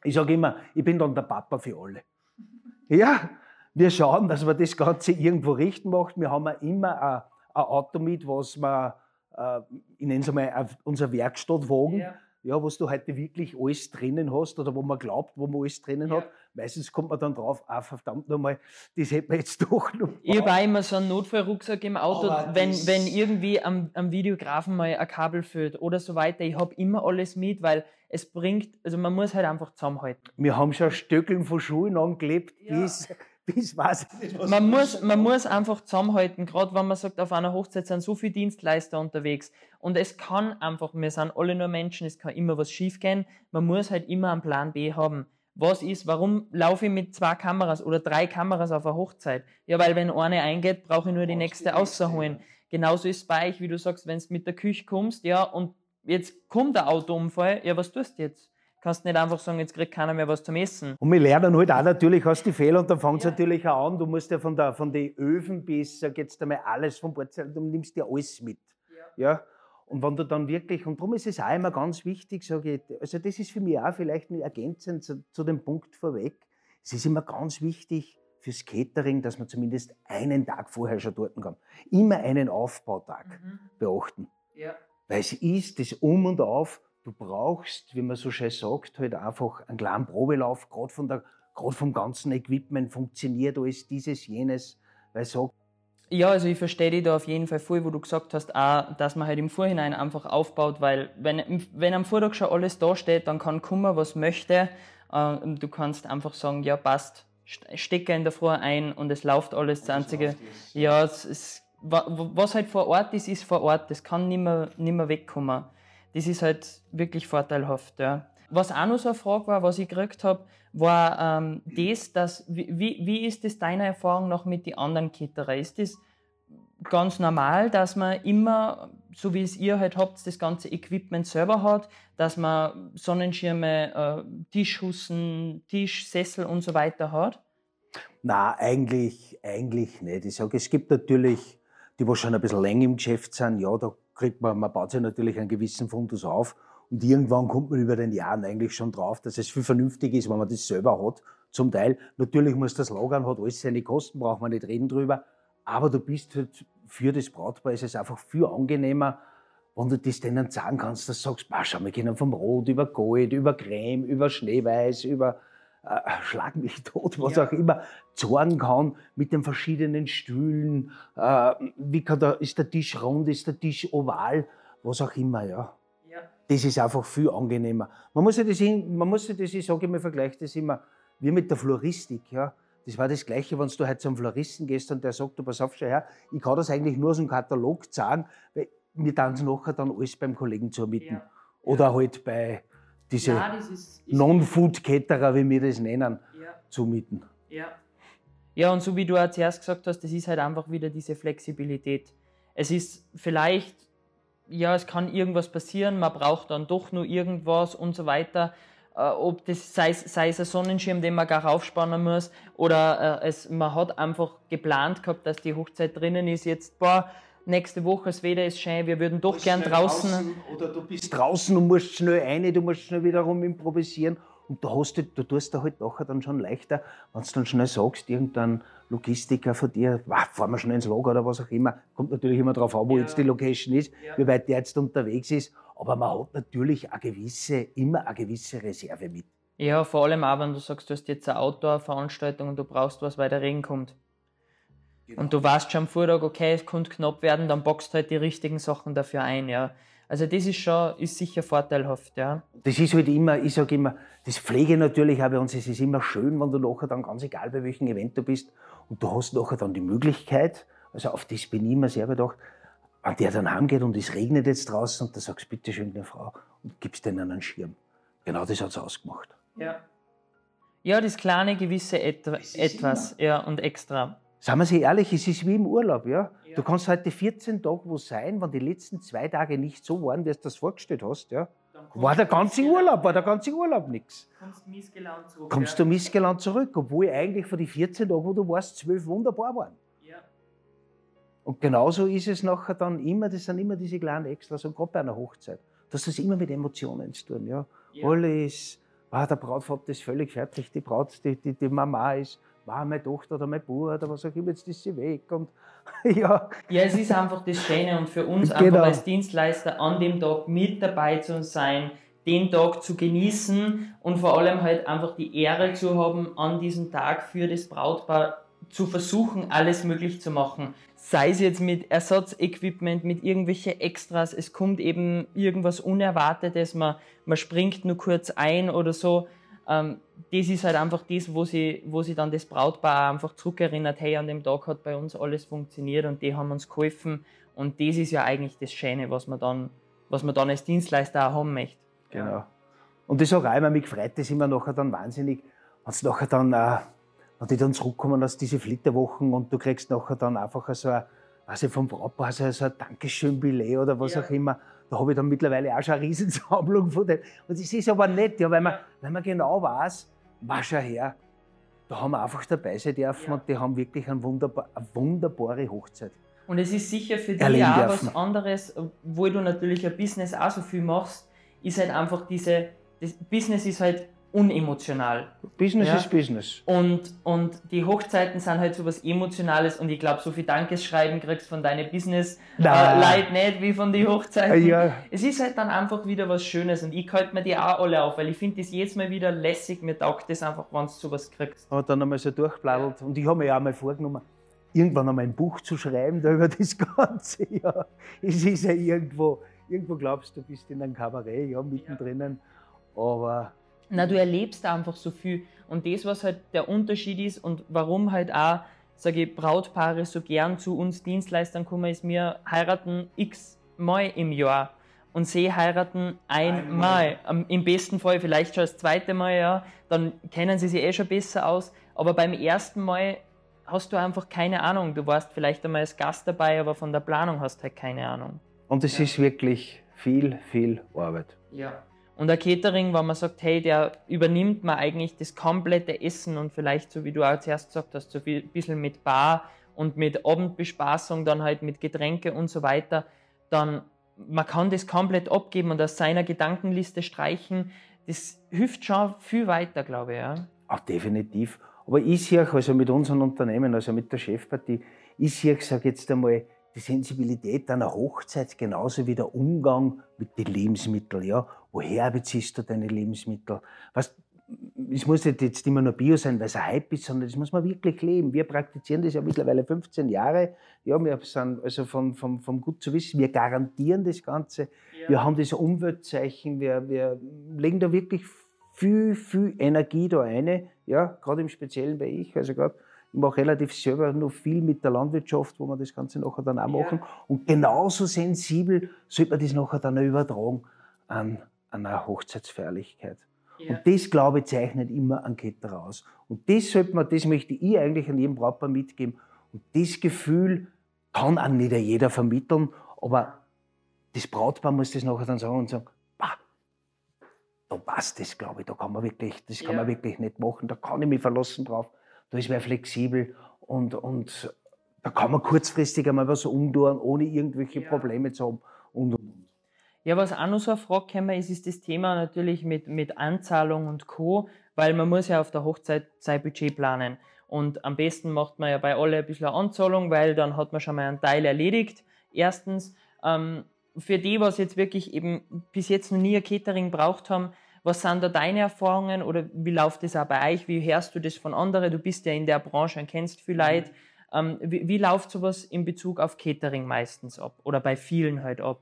ich sage immer, ich bin dann der Papa für alle. ja, wir schauen, dass wir das Ganze irgendwo richten macht. Wir haben immer ein, ein Auto mit, was wir, äh, ich nenne es einmal, unser Werkstattwagen. Ja ja, was du heute wirklich alles drinnen hast oder wo man glaubt, wo man alles drinnen ja. hat. Meistens kommt man dann drauf, ah, verdammt nochmal, das hätte man jetzt doch noch. Ich habe immer so einen Notfallrucksack im Auto, wenn, wenn irgendwie am, am Videografen mal ein Kabel fehlt oder so weiter. Ich habe immer alles mit, weil es bringt, also man muss halt einfach zusammenhalten. Wir haben schon Stöckeln von Schuhen angelebt, ja. bis bis was man muss, man muss einfach zusammenhalten, gerade wenn man sagt, auf einer Hochzeit sind so viele Dienstleister unterwegs. Und es kann einfach, wir sind alle nur Menschen, es kann immer was schiefgehen. Man muss halt immer einen Plan B haben. Was ist, warum laufe ich mit zwei Kameras oder drei Kameras auf einer Hochzeit? Ja, weil wenn eine eingeht, brauche ich nur die nächste außerholen. Genauso ist es bei euch, wie du sagst, wenn du mit der Küche kommst, ja, und jetzt kommt der Autounfall, ja, was tust du jetzt? Kannst nicht einfach sagen, jetzt kriegt keiner mehr was zum Essen. Und wir lernen halt auch natürlich aus den Fehlern und dann fängt es ja. natürlich auch an, du musst ja von, der, von den Öfen bis, sag jetzt einmal, alles vom Porzellan, du nimmst ja alles mit. Ja. ja. Und wenn du dann wirklich, und darum ist es auch immer ganz wichtig, sage ich, also das ist für mich auch vielleicht ergänzend zu, zu dem Punkt vorweg, es ist immer ganz wichtig, fürs Catering, dass man zumindest einen Tag vorher schon dort kann. Immer einen Aufbautag mhm. beachten. Ja. Weil es ist das Um und Auf du brauchst, wie man so schön sagt, halt einfach einen kleinen Probelauf, gerade von der, gerade vom ganzen Equipment funktioniert alles dieses, jenes, weil so. Ja, also ich verstehe dich da auf jeden Fall voll, wo du gesagt hast, auch, dass man halt im Vorhinein einfach aufbaut, weil wenn, wenn am Vortag schon alles da steht, dann kann kommen, was möchte. Äh, du kannst einfach sagen, ja, passt, stecke in der Früh ein und es läuft alles. Das Einzige, ja, es, es, was halt vor Ort ist, ist vor Ort. Das kann nicht mehr wegkommen das ist halt wirklich vorteilhaft. Ja. Was auch noch so eine Frage war, was ich gekriegt habe, war ähm, das, dass, wie, wie ist das deiner Erfahrung noch mit den anderen Kitterer? Ist das ganz normal, dass man immer, so wie es ihr halt habt, das ganze Equipment selber hat, dass man Sonnenschirme, äh, Tischhussen, Tisch, Sessel und so weiter hat? Na, eigentlich, eigentlich nicht. Ich sage, es gibt natürlich die, die schon ein bisschen länger im Geschäft sind, ja, da kriegt man, man baut sich natürlich einen gewissen Fundus auf und irgendwann kommt man über den Jahren eigentlich schon drauf, dass es viel vernünftig ist, wenn man das selber hat. Zum Teil, natürlich muss das Lagern, hat alles seine Kosten, braucht man nicht reden drüber, aber du bist halt für das Brautpaar ist es einfach viel angenehmer, wenn du das denen sagen kannst, dass du sagst, schau, wir gehen vom Rot über Gold, über Creme, über Schneeweiß, über äh, schlag mich tot, was ja. auch immer, zorgen kann mit den verschiedenen Stühlen. Äh, wie kann der, ist der Tisch rund, ist der Tisch oval, was auch immer, ja. ja. Das ist einfach viel angenehmer. Man muss ja das, man muss ja das ich sage immer, vergleiche das immer wie mit der Floristik, ja. Das war das Gleiche, wenn du halt zum Floristen gehst und der sagt, du pass auf, schau her, ich kann das eigentlich nur aus dem Katalog zeigen, weil mir dann nachher dann alles beim Kollegen zu ermitteln. Ja. Oder halt bei, diese Non-Food-Caterer, wie wir das nennen, ja. zumieten. Ja. ja, und so wie du auch zuerst gesagt hast, das ist halt einfach wieder diese Flexibilität. Es ist vielleicht, ja, es kann irgendwas passieren, man braucht dann doch nur irgendwas und so weiter. Äh, ob das sei, sei es ein Sonnenschirm, den man gar aufspannen muss, oder äh, es, man hat einfach geplant gehabt, dass die Hochzeit drinnen ist. Jetzt, boah, nächste Woche, das Wetter ist schön, wir würden doch gern draußen, draußen. Oder du bist draußen und musst schnell rein, du musst schnell wieder rum improvisieren. Und da hast du, du tust da halt nachher dann schon leichter, wenn du dann schnell sagst, irgendein Logistiker von dir, wow, fahren wir schnell ins Lager oder was auch immer. Kommt natürlich immer darauf an, wo ja. jetzt die Location ist, ja. wie weit der jetzt unterwegs ist. Aber man hat natürlich eine gewisse, immer eine gewisse Reserve mit. Ja, vor allem auch, wenn du sagst, du hast jetzt eine Outdoor-Veranstaltung und du brauchst was, weil der Regen kommt. Genau. Und du weißt schon am Vortag, okay, es könnte knapp werden, dann boxt halt die richtigen Sachen dafür ein, ja. Also das ist schon, ist sicher vorteilhaft, ja. Das ist halt immer, ich sage immer, das Pflege natürlich auch bei uns, es ist immer schön, wenn du nachher dann, ganz egal bei welchem Event du bist, und du hast nachher dann die Möglichkeit, also auf das bin ich immer sehr bedacht, an der dann heimgeht und es regnet jetzt draußen und du sagst, bitte schön, eine Frau, und gibst denen einen Schirm. Genau das hat es ausgemacht. Ja. Ja, das kleine gewisse Et etwas, immer. ja, und extra. Sagen wir sich ehrlich, es ist wie im Urlaub. Ja? ja? Du kannst heute 14 Tage wo sein, wenn die letzten zwei Tage nicht so waren, wie du das vorgestellt hast. Ja? War der ganze Urlaub, war der ganze Urlaub nichts. Kommst missgelaunt zurück. Kommst ja? du missgelaunt zurück, obwohl eigentlich von den 14 Tagen, wo du warst, zwölf wunderbar waren. Ja. Und genauso ist es nachher dann immer, das sind immer diese kleinen Extras, und gerade bei einer Hochzeit. Das ist immer mit Emotionen zu tun. Ja? ja. Alles, ah, der Brautvater ist völlig fertig, die Braut, die, die, die Mama ist war meine Tochter oder mein Bruder oder was auch immer, jetzt ist sie weg. Und, ja. ja, es ist einfach das Schöne und für uns Genau. einfach als Dienstleister an dem Tag mit dabei zu sein, den Tag zu genießen und vor allem halt einfach die Ehre zu haben, an diesem Tag für das Brautpaar zu versuchen, alles möglich zu machen. Sei es jetzt mit Ersatzequipment, mit irgendwelche Extras, es kommt eben irgendwas Unerwartetes, man, man springt nur kurz ein oder so. Ähm, das ist halt einfach das, wo sie, wo sie dann das Brautpaar einfach zurückerinnert, hey, an dem Tag hat bei uns alles funktioniert und die haben uns geholfen. Und das ist ja eigentlich das Schöne, was man dann, was man dann als Dienstleister auch haben möchte. Genau. Und sage auch immer, mich freut das immer nachher dann wahnsinnig, wenn es nachher dann, äh, wenn die dann zurückkommen aus diese Flitterwochen und du kriegst nachher dann einfach so ein, weiß ich, vom Brautpaar so, so ein Dankeschön-Billet oder was Ja. auch immer. Da habe ich dann mittlerweile auch schon eine Riesensammlung von dem. Und das ist aber nett, ja, weil, man, weil man genau weiß, was schon her, da haben wir einfach dabei sein dürfen Ja. und die haben wirklich eine, wunderbar, eine wunderbare Hochzeit. Und es ist sicher für dich auch dürfen. was anderes, wo du natürlich ein Business auch so viel machst, ist halt einfach diese, das Business ist halt unemotional. Business Ja. ist Business. Und, und die Hochzeiten sind halt so was Emotionales und ich glaube, so viel Dankeschreiben kriegst von deinen business äh, Nein. Leuten nicht wie von den Hochzeiten. Ja, Es ist halt dann einfach wieder was Schönes und ich halte mir die auch alle auf, weil ich finde das jedes Mal wieder lässig, mir taugt das einfach, wenn du sowas kriegst. habe dann einmal so durchbladelt. Und ich habe mir ja auch mal vorgenommen, irgendwann einmal ein Buch zu schreiben da über das Ganze. Ja, es ist ja irgendwo, irgendwo glaubst du, bist in einem Kabarett, ja, mittendrin. Aber Na, du erlebst da einfach so viel. Und das, was halt der Unterschied ist und warum halt auch, sage ich, Brautpaare so gern zu uns Dienstleistern kommen, ist, wir heiraten x Mal im Jahr. Und sie heiraten einmal. Am- Im besten Fall vielleicht schon das zweite Mal, ja. Dann kennen sie sich eh schon besser aus. Aber beim ersten Mal hast du einfach keine Ahnung. Du warst vielleicht einmal als Gast dabei, aber von der Planung hast halt keine Ahnung. und es Ja. ist wirklich viel, viel Arbeit. Ja. Und der Catering, wenn man sagt, hey, der übernimmt man eigentlich das komplette Essen und vielleicht, so wie du auch zuerst gesagt hast, so ein bisschen mit Bar und mit Abendbespaßung, dann halt mit Getränke und so weiter, dann man kann das komplett abgeben und aus seiner Gedankenliste streichen. Das hilft schon viel weiter, glaube ich. Ja. Auch definitiv. Aber ich sehe, also mit unseren Unternehmen, also mit der Chefpartie, ich sehe, sage jetzt einmal, die Sensibilität einer Hochzeit genauso wie der Umgang mit den Lebensmitteln. Ja? Woher beziehst du deine Lebensmittel? Was, es muss nicht jetzt immer nur Bio sein, weil es ein Hype ist, sondern das muss man wirklich leben. Wir praktizieren das ja mittlerweile 15 Jahre. Ja, wir sind also von, vom, vom Gut zu wissen, wir garantieren das Ganze. Wir haben das Umweltzeichen, wir, wir legen da wirklich viel, viel Energie da rein, ja, gerade im Speziellen bei ich, also gerade, ich mache relativ selber noch viel mit der Landwirtschaft, wo wir das Ganze nachher dann auch Ja. machen und genauso sensibel sollte man das nachher dann auch übertragen an, an eine Hochzeitsfeierlichkeit. Und das, glaube ich, zeichnet immer einen Ketter aus. Und das sollte man, das möchte ich eigentlich an jedem Brautpaar mitgeben. Und das Gefühl kann auch nicht jeder vermitteln, aber das Brautpaar muss das nachher dann sagen und sagen, "Bah, da passt das, glaube ich, da kann man wirklich, das kann Ja. man wirklich nicht machen, da kann ich mich verlassen drauf, da ist wer flexibel und, und da kann man kurzfristig einmal was umtun, ohne irgendwelche Ja. Probleme zu haben. Und, und. Ja, was auch noch so eine Frage gekommen ist, ist das Thema natürlich mit, mit Anzahlung und Co., weil man muss ja auf der Hochzeit sein Budget planen. Und am besten macht man ja bei alle ein bisschen eine Anzahlung, weil dann hat man schon mal einen Teil erledigt. Erstens, ähm, für die, was jetzt wirklich eben bis jetzt noch nie ein Catering braucht haben, was sind da deine Erfahrungen oder wie läuft das auch bei euch? Wie hörst du das von anderen? Du bist ja in der Branche und kennst viel Leute. Ähm, wie, wie läuft sowas in Bezug auf Catering meistens ab oder bei vielen halt ab?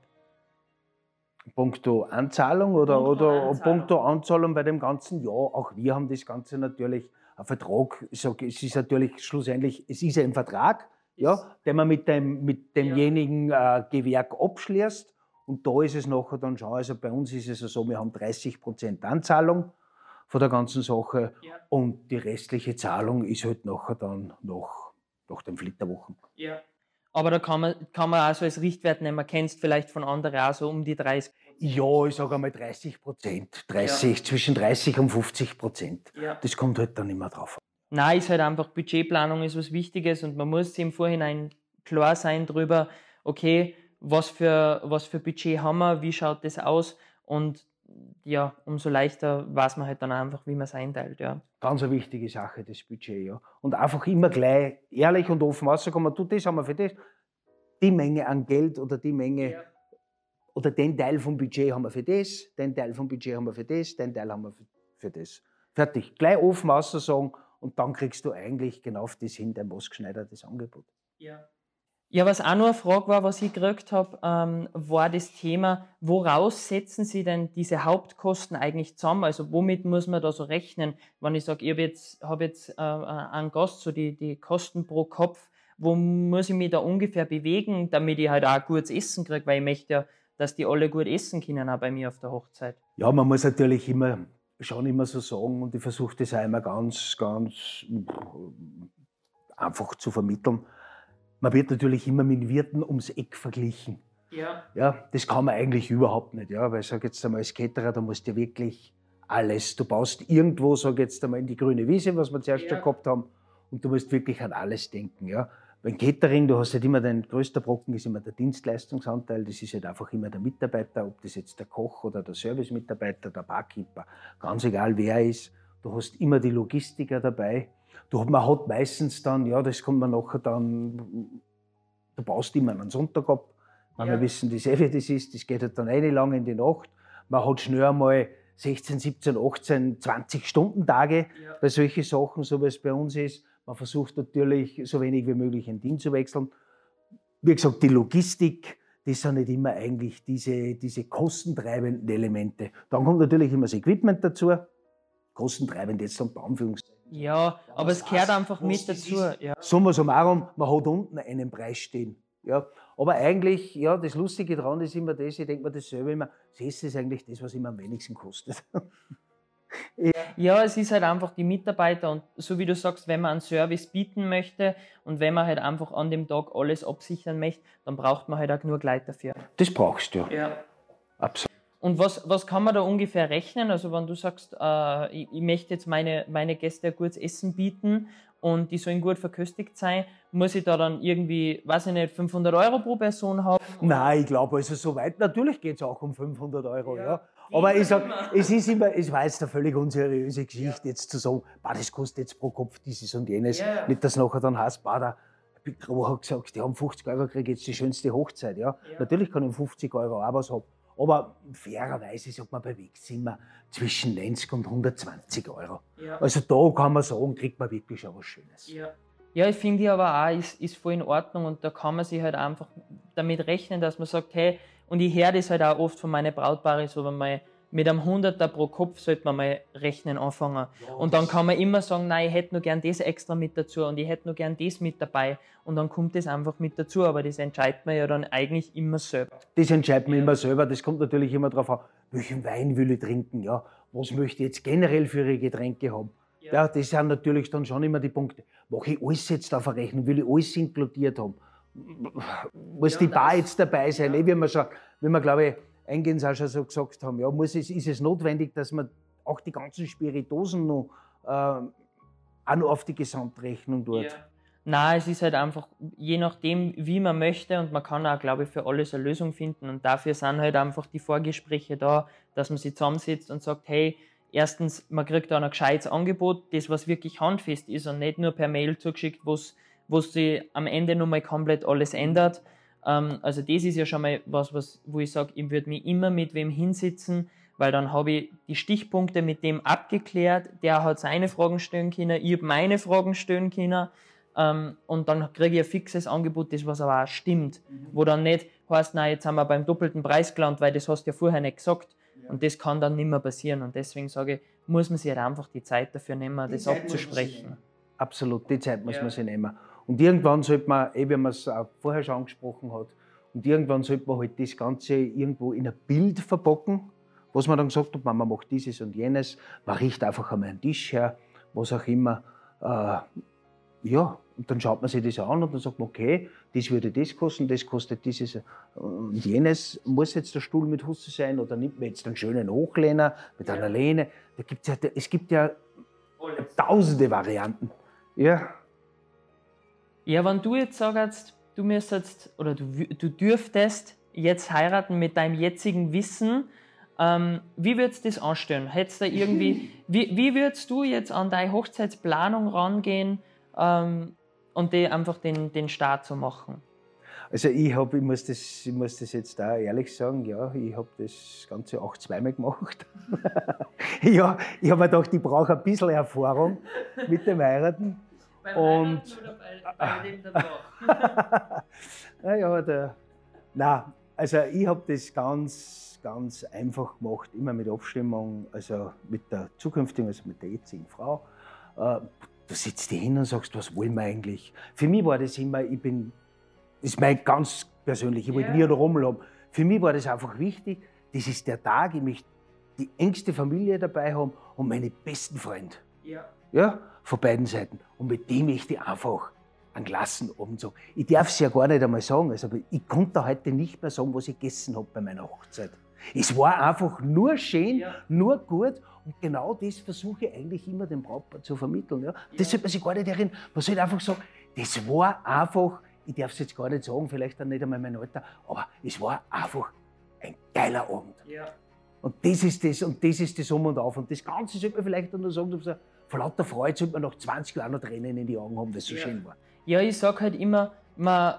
Punkto Anzahlung oder, Punkto oder Anzahlung. Punkto Anzahlung bei dem Ganzen, ja, auch wir haben das Ganze natürlich, ein Vertrag, sag, es ist natürlich schlussendlich, es ist ein Vertrag, ja, den man mit, dem, mit demjenigen äh, Gewerk abschließt und da ist es nachher dann schon, also bei uns ist es ja so, wir haben 30 Prozent Anzahlung von der ganzen Sache Ja. und die restliche Zahlung ist halt nachher dann nach, nach den Flitterwochen. Ja. Aber da kann man, kann man auch so als Richtwert nehmen. Man kennst vielleicht von anderen auch so um die 30. Ja, ich sage einmal 30 Prozent, 30, zwischen 30 und 50 Prozent. Ja. Das kommt halt dann immer drauf. an. Nein, ist halt einfach Budgetplanung ist was Wichtiges und man muss sich im Vorhinein klar sein drüber, okay, was für, was für Budget haben wir, wie schaut das aus und ja, umso leichter weiß man halt dann einfach, wie man es einteilt. Ja. Ganz eine wichtige Sache, das Budget. Ja. Und einfach immer gleich ehrlich und offen rauskommen, du, das haben wir für das. Die Menge an Geld oder die Menge ja. oder den Teil vom Budget haben wir für das, den Teil vom Budget haben wir für das, den Teil haben wir für, für das. Fertig. Gleich offen sagen und dann kriegst du eigentlich genau auf das hin, dein maßgeschneidertes Angebot. Ja. Ja, was auch noch eine Frage war, was ich gekriegt habe, ähm, war das Thema, woraus setzen Sie denn diese Hauptkosten eigentlich zusammen? Also womit muss man da so rechnen? Wenn ich sage, ich habe jetzt, hab jetzt äh, einen Gast, so die, die Kosten pro Kopf, wo muss ich mich da ungefähr bewegen, damit ich halt auch gutes Essen kriege, weil ich möchte ja, dass die alle gut essen können, auch bei mir auf der Hochzeit. Ja, man muss natürlich immer schon immer so sagen und ich versuche das auch immer ganz, ganz einfach zu vermitteln man wird natürlich immer mit Wirten ums Eck verglichen. Ja. ja. Das kann man eigentlich überhaupt nicht, ja, weil ich sage jetzt einmal als Caterer, da musst du ja wirklich alles. Du baust irgendwo, sage jetzt einmal, in die grüne Wiese, was wir zuerst ja. schon gehabt haben, und du musst wirklich an alles denken, ja. Beim Catering, du hast halt immer dein größter Brocken ist immer der Dienstleistungsanteil. Das ist halt einfach immer der Mitarbeiter, ob das jetzt der Koch oder der Servicemitarbeiter, der Barkeeper, ganz egal wer ist. Du hast immer die Logistiker dabei. Man hat meistens dann, ja, das kommt man nachher dann, du baust immer einen Sonntag ab. Ja. Wir wissen das eh, wie das ist, das geht halt dann eine lang in die Nacht. Man hat schnell einmal 16, 17, 18, 20 Stunden Tage ja. bei solchen Sachen, so wie es bei uns ist. Man versucht natürlich, so wenig wie möglich ein Team zu wechseln. Wie gesagt, die Logistik, das sind nicht immer eigentlich diese, diese kostentreibenden Elemente. Dann kommt natürlich immer das Equipment dazu. Kostentreibend jetzt unter Anführungszeichen. Ja, aber es gehört einfach mit dazu. Ja. Summa summarum, man hat unten einen Preis stehen. Ja. Aber eigentlich, ja, das Lustige daran ist immer das, ich denke mir dasselbe immer, das ist eigentlich das, was immer am wenigsten kostet. ja. ja, es ist halt einfach die Mitarbeiter und so wie du sagst, wenn man einen Service bieten möchte und wenn man halt einfach an dem Tag alles absichern möchte, dann braucht man halt auch nur Leute dafür. Das brauchst du. Ja. Absolut. Und was, was kann man da ungefähr rechnen? Also wenn du sagst, äh, ich, ich, möchte jetzt meine, meine Gäste ein gutes Essen bieten und die sollen gut verköstigt sein, muss ich da dann irgendwie, weiß ich nicht, 500 Euro pro Person haben? Nein, ich glaube, also so weit, natürlich geht es auch um 500 Euro, ja. ja. Aber ich sage, es ist immer, es war jetzt eine völlig unseriöse Geschichte, ja. jetzt zu sagen, bah, das kostet jetzt pro Kopf dieses und jenes. Ja. Nicht, dass nachher dann heißt, bah, der Big hat gesagt, die haben 50 Euro, kriege jetzt die schönste Hochzeit. Ja. Natürlich kann ich um 50 Euro auch was haben. Aber fairerweise sagt man bei Wegzimmer zwischen 90 und 120 Euro. Ja. Also da kann man sagen, kriegt man wirklich schon was Schönes. Ja, ja ich finde aber auch, ist, ist voll in Ordnung und da kann man sich halt einfach damit rechnen, dass man sagt, hey, und ich höre das halt auch oft von meinen Brautpaaren, so wenn man mit einem Hunderter pro Kopf sollte man mal rechnen anfangen. Ja, und dann kann man immer sagen, nein, ich hätte nur gern das extra mit dazu und ich hätte nur gern das mit dabei. Und dann kommt das einfach mit dazu. Aber das entscheidet man ja dann eigentlich immer selber. Das entscheidet man ja. immer selber. Das kommt natürlich immer darauf an, welchen Wein will ich trinken, ja. Was möchte ich jetzt generell für Ihre Getränke haben? Ja. ja. das sind natürlich dann schon immer die Punkte. Mache ich alles jetzt auf eine Rechnung? Will ich alles inkludiert haben? Muss ja, die Bar jetzt dabei sein? Ja. Eh, wie man schon, wie man glaube ich, eingehend auch schon so gesagt haben, ja, muss es, ist es notwendig, dass man auch die ganzen Spiritosen noch, äh, auch noch auf die Gesamtrechnung tut? Ja. Nein, es ist halt einfach, je nachdem, wie man möchte und man kann auch, glaube ich, für alles eine Lösung finden und dafür sind halt einfach die Vorgespräche da, dass man sich zusammensetzt und sagt, hey, erstens, man kriegt da ein gescheites Angebot, das was wirklich handfest ist und nicht nur per Mail zugeschickt, wo sich am Ende nochmal komplett alles ändert. Ähm, also das ist ja schon mal was, was wo ich sage, ich würde mich immer mit wem hinsitzen, weil dann habe ich die Stichpunkte mit dem abgeklärt, der hat seine Fragen stellen können, ich habe meine Fragen stellen können ähm, und dann kriege ich ein fixes Angebot, das was aber auch stimmt, mhm. wo dann nicht heißt, nein, jetzt haben wir beim doppelten Preis gelandet, weil das hast du ja vorher nicht gesagt ja. und das kann dann nicht mehr passieren und deswegen sage ich, muss man sich halt einfach die Zeit dafür nehmen, die das Zeit abzusprechen. Absolut, die Zeit muss ja. man sich nehmen. Und irgendwann sollte man, eh, wie man es auch vorher schon angesprochen hat, und irgendwann sollte man halt das Ganze irgendwo in ein Bild verpacken, was man dann gesagt hat, man macht dieses und jenes, man riecht einfach einmal einen Tisch her, was auch immer. Äh, ja, und dann schaut man sich das an und dann sagt man, okay, das würde das kosten, das kostet dieses und jenes. Muss jetzt der Stuhl mit Husse sein oder nimmt man jetzt einen schönen Hochlehner mit einer Lehne? Da gibt's ja, es gibt ja tausende Varianten. Ja. Ja, wenn du jetzt sagst, du müsstest oder du, du dürftest jetzt heiraten mit deinem jetzigen Wissen, Ähm, wie würdest du das anstellen? Hättest du irgendwie, wie, wie würdest du jetzt an deine Hochzeitsplanung rangehen ähm, und die einfach den, den Start zu machen? Also ich habe, ich muss das, ich muss das jetzt da ehrlich sagen, ja, ich habe das Ganze auch zweimal gemacht. ja, ich habe mir gedacht, ich brauche ein bisschen Erfahrung mit dem Heiraten. Beim Und- oder bei, bei dem danach? naja, der, nein, also ich habe das ganz, ganz einfach gemacht, immer mit Abstimmung, also mit der zukünftigen, also mit der jetzigen Frau. Äh, du sitzt dich hin und sagst, was wollen wir eigentlich? Für mich war das immer, ich bin, das ist mein ganz persönlich, ich wollte Ja. nie rumlaufen. Für mich war das einfach wichtig, das ist der Tag, ich möchte die engste Familie dabei haben und meine besten Freunde ja. ja, von beiden Seiten. Und mit dem möchte ich einfach einen Klassenabend sagen. Ich darf es ja gar nicht einmal sagen, also ich konnte heute nicht mehr sagen, was ich gegessen habe bei meiner Hochzeit. Es war einfach nur schön, Ja. nur gut und genau das versuche ich eigentlich immer dem Brautpaar zu vermitteln. Ja. Das sollte man sich gar nicht erinnern. Man sollte einfach sagen, das war einfach, ich darf es jetzt gar nicht sagen, vielleicht dann nicht einmal mein Alter, aber es war einfach ein geiler Abend. ja. Und das ist das, und das ist das Um und Auf. Und das Ganze sollte man vielleicht dann noch sagen, vor lauter Freude sollte man nach 20 Jahren noch Tränen in die Augen haben, weil es so Ja. schön war. Ja, ich sage halt immer, man,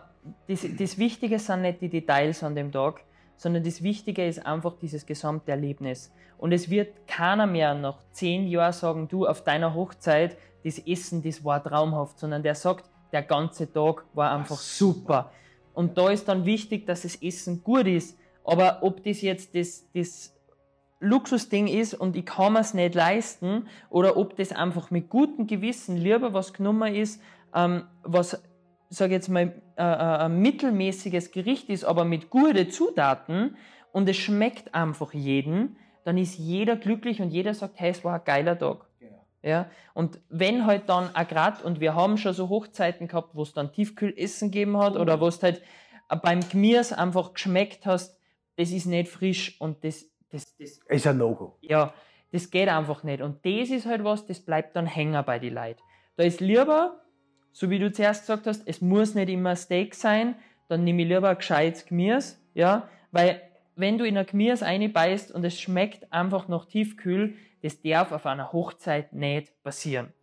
das, das Wichtige sind nicht die Details an dem Tag, sondern das Wichtige ist einfach dieses gesamte Erlebnis. Und es wird keiner mehr nach zehn Jahren sagen, du, auf deiner Hochzeit, das Essen, das war traumhaft, sondern der sagt, der ganze Tag war einfach super. Und da ist dann wichtig, dass das Essen gut ist. Aber ob das jetzt das, das Luxusding ist und ich kann mir es nicht leisten oder ob das einfach mit gutem Gewissen lieber was genommen ist, ähm, was, sage jetzt mal, äh, äh, ein mittelmäßiges Gericht ist, aber mit guten Zutaten und es schmeckt einfach jeden, dann ist jeder glücklich und jeder sagt, hey, es war ein geiler Tag. Ja, und wenn halt dann auch grad, und wir haben schon so Hochzeiten gehabt, wo es dann Tiefkühlessen gegeben hat oder wo es halt beim Gemüse einfach geschmeckt hast, das ist nicht frisch und das, das, das Ist ein No-Go. ja, das geht einfach nicht. Und das ist halt was, das bleibt dann hängen bei die Leuten. Da ist lieber, so wie du zuerst gesagt hast, es muss nicht immer Steak sein, dann nehme ich lieber ein gescheites Gemüse, ja, weil wenn du in ein Gemüse reinbeißt und es schmeckt einfach noch tiefkühl, das darf auf einer Hochzeit nicht passieren.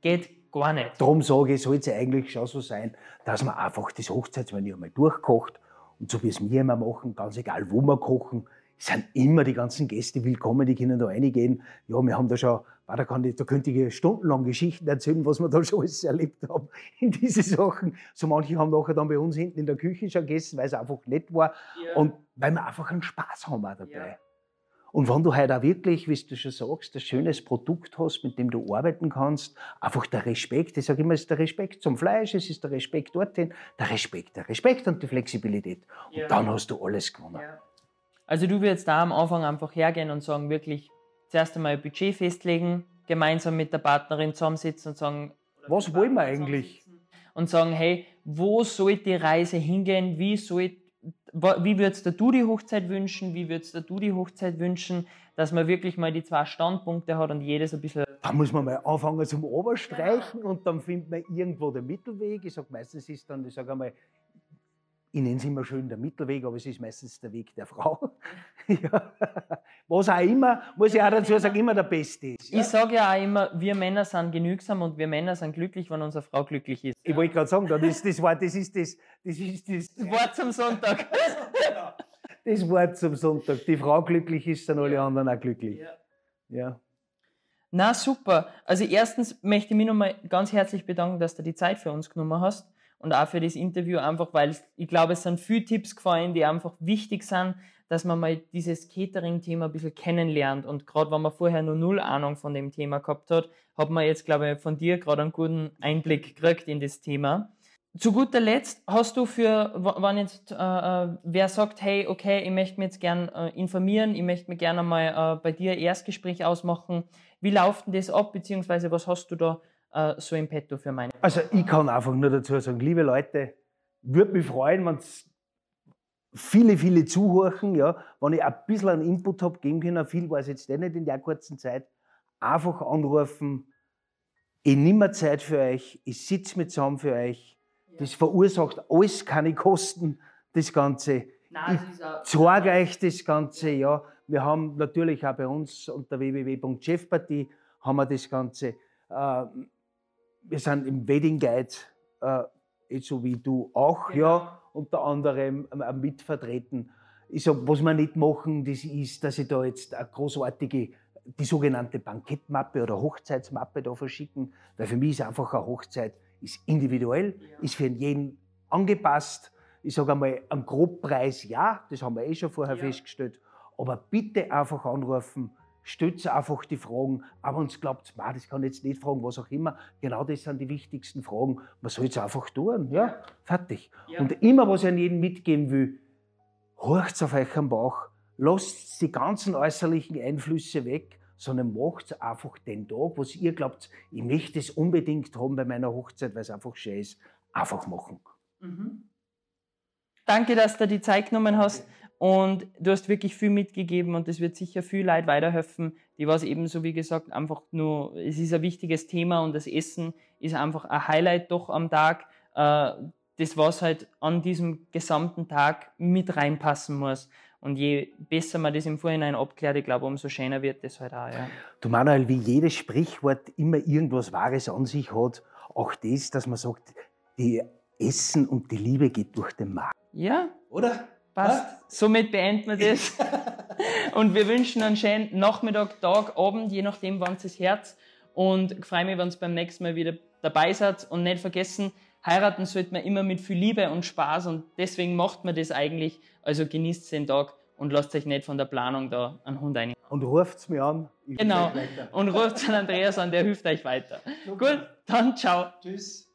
Geht gar nicht. Darum sage ich, soll es eigentlich schon so sein, dass man einfach das Hochzeitsmenü einmal durchkocht. Und so wie es wir immer machen, ganz egal wo wir kochen, sind immer die ganzen Gäste willkommen, die können da reingehen. Ja, wir haben da schon, ah, da, kann ich, da könnte ich stundenlang Geschichten erzählen, was wir da schon alles erlebt haben in diese Sachen. So manche haben nachher dann bei uns hinten in der Küche schon gegessen, weil es einfach nett war. Und weil wir einfach einen Spaß haben auch dabei. Ja. Und wenn du heute auch wirklich, wie du schon sagst, ein schönes Produkt hast, mit dem du arbeiten kannst, einfach der Respekt, ich sage immer, es ist der Respekt zum Fleisch, es ist der Respekt dorthin, der Respekt, der Respekt und die Flexibilität. Und Ja. dann hast du alles gewonnen. Ja. Also du würdest da am Anfang einfach hergehen und sagen, wirklich zuerst einmal ein Budget festlegen, gemeinsam mit der Partnerin zusammensitzen und sagen, Was wollen wir eigentlich? Und sagen, hey, wo soll die Reise hingehen? Wie soll wa- wie würdest du die Hochzeit wünschen? Wie würdest du die Hochzeit wünschen? Dass man wirklich mal die zwei Standpunkte hat und jedes ein bisschen. Da muss man mal anfangen zum Oberstreichen und dann findet man irgendwo den Mittelweg. Ich sage meistens ist dann, ich sage einmal, ich nenne es immer schön der Mittelweg, aber es ist meistens der Weg der Frau. ja. Was auch immer, muss ich auch dazu sagen, immer der Beste ist. Ja? Ich sage ja auch immer, wir Männer sind genügsam und wir Männer sind glücklich, wenn unsere Frau glücklich ist. Ich wollte gerade sagen, das, ist- das, war, das ist das, das ist das, Das Wort zum Sonntag. das Wort zum Sonntag. Die Frau glücklich ist, sind alle anderen auch glücklich. Ja. Na super. Also erstens möchte ich mich nochmal ganz herzlich bedanken, dass du die Zeit für uns genommen hast und auch für das Interview einfach, weil ich glaube, es sind viele Tipps gefallen, die einfach wichtig sind, dass man mal dieses Catering-Thema ein bisschen kennenlernt und gerade wenn man vorher nur null Ahnung von dem Thema gehabt hat, hat man jetzt, glaube ich, von dir gerade einen guten Einblick gekriegt in das Thema. Zu guter Letzt hast du für, w- wenn jetzt äh, äh, wer sagt, hey, okay, ich möchte mich jetzt gern äh, informieren, ich möchte mir gerne mal äh, bei dir ein Erstgespräch ausmachen. Wie läuft denn das ab, beziehungsweise was hast du da äh, so im Petto für meine? Also ich kann einfach nur dazu sagen, liebe Leute, würde mich freuen, wenn viele, viele zuhören, ja, wenn ich ein bisschen einen Input habe geben können, viel war es jetzt eh nicht in der kurzen Zeit, einfach anrufen, ich nehme Zeit für euch, ich sitze mit zusammen für euch, das verursacht alles keine Kosten, das Ganze. Nein, auch, Zeige euch das Ganze, ja. Wir haben natürlich auch bei uns unter www.chefpartie haben wir das Ganze. Äh, wir sind im Wedding Guide, äh, so wie du auch, Genau. ja, unter anderem äh, mitvertreten. Ich sag, was wir nicht machen, das ist, dass ich da jetzt eine großartige, die sogenannte Bankettmappe oder Hochzeitsmappe da verschicken, weil für mich ist einfach eine Hochzeit ist individuell, ist für jeden angepasst. Ich sage einmal, am Grobpreis ja, das haben wir eh schon vorher Ja. festgestellt. Aber bitte einfach anrufen, stellt einfach die Fragen. Aber uns glaubt, das kann ich jetzt nicht fragen, was auch immer. Genau das sind die wichtigsten Fragen. Man soll es einfach tun. Ja, fertig. Ja. Und immer, was ich an jeden mitgeben will, horcht auf euch am Bauch, lasst die ganzen äußerlichen Einflüsse weg, sondern macht einfach den Tag, was ihr glaubt, ich möchte es unbedingt haben bei meiner Hochzeit, weil es einfach schön ist. Einfach machen. Mhm. Danke, dass du die Zeit genommen hast. Und du hast wirklich viel mitgegeben und das wird sicher viel Leid weiterhelfen, die was eben so wie gesagt einfach nur, es ist ein wichtiges Thema und das Essen ist einfach ein Highlight doch am Tag, äh, das was halt an diesem gesamten Tag mit reinpassen muss. Und je besser man das im Vorhinein abklärt, ich glaube, umso schöner wird das halt auch. Ja. Du Manuel, wie jedes Sprichwort immer irgendwas Wahres an sich hat, auch das, dass man sagt, die Essen und die Liebe geht durch den Magen. ja, Oder? Passt. Somit beenden wir das. und wir wünschen einen schönen Nachmittag, Tag, Abend, je nachdem, wann es Herz. Und ich freue mich, wenn ihr beim nächsten Mal wieder dabei seid. Und nicht vergessen, heiraten sollte man immer mit viel Liebe und Spaß. Und deswegen macht man das eigentlich. Also genießt den Tag und lasst euch nicht von der Planung da einen Hund ein. Und ruft's mir an. ich Genau. Und ruft an Andreas an, der hilft euch weiter. Gut, dann ciao. Tschüss.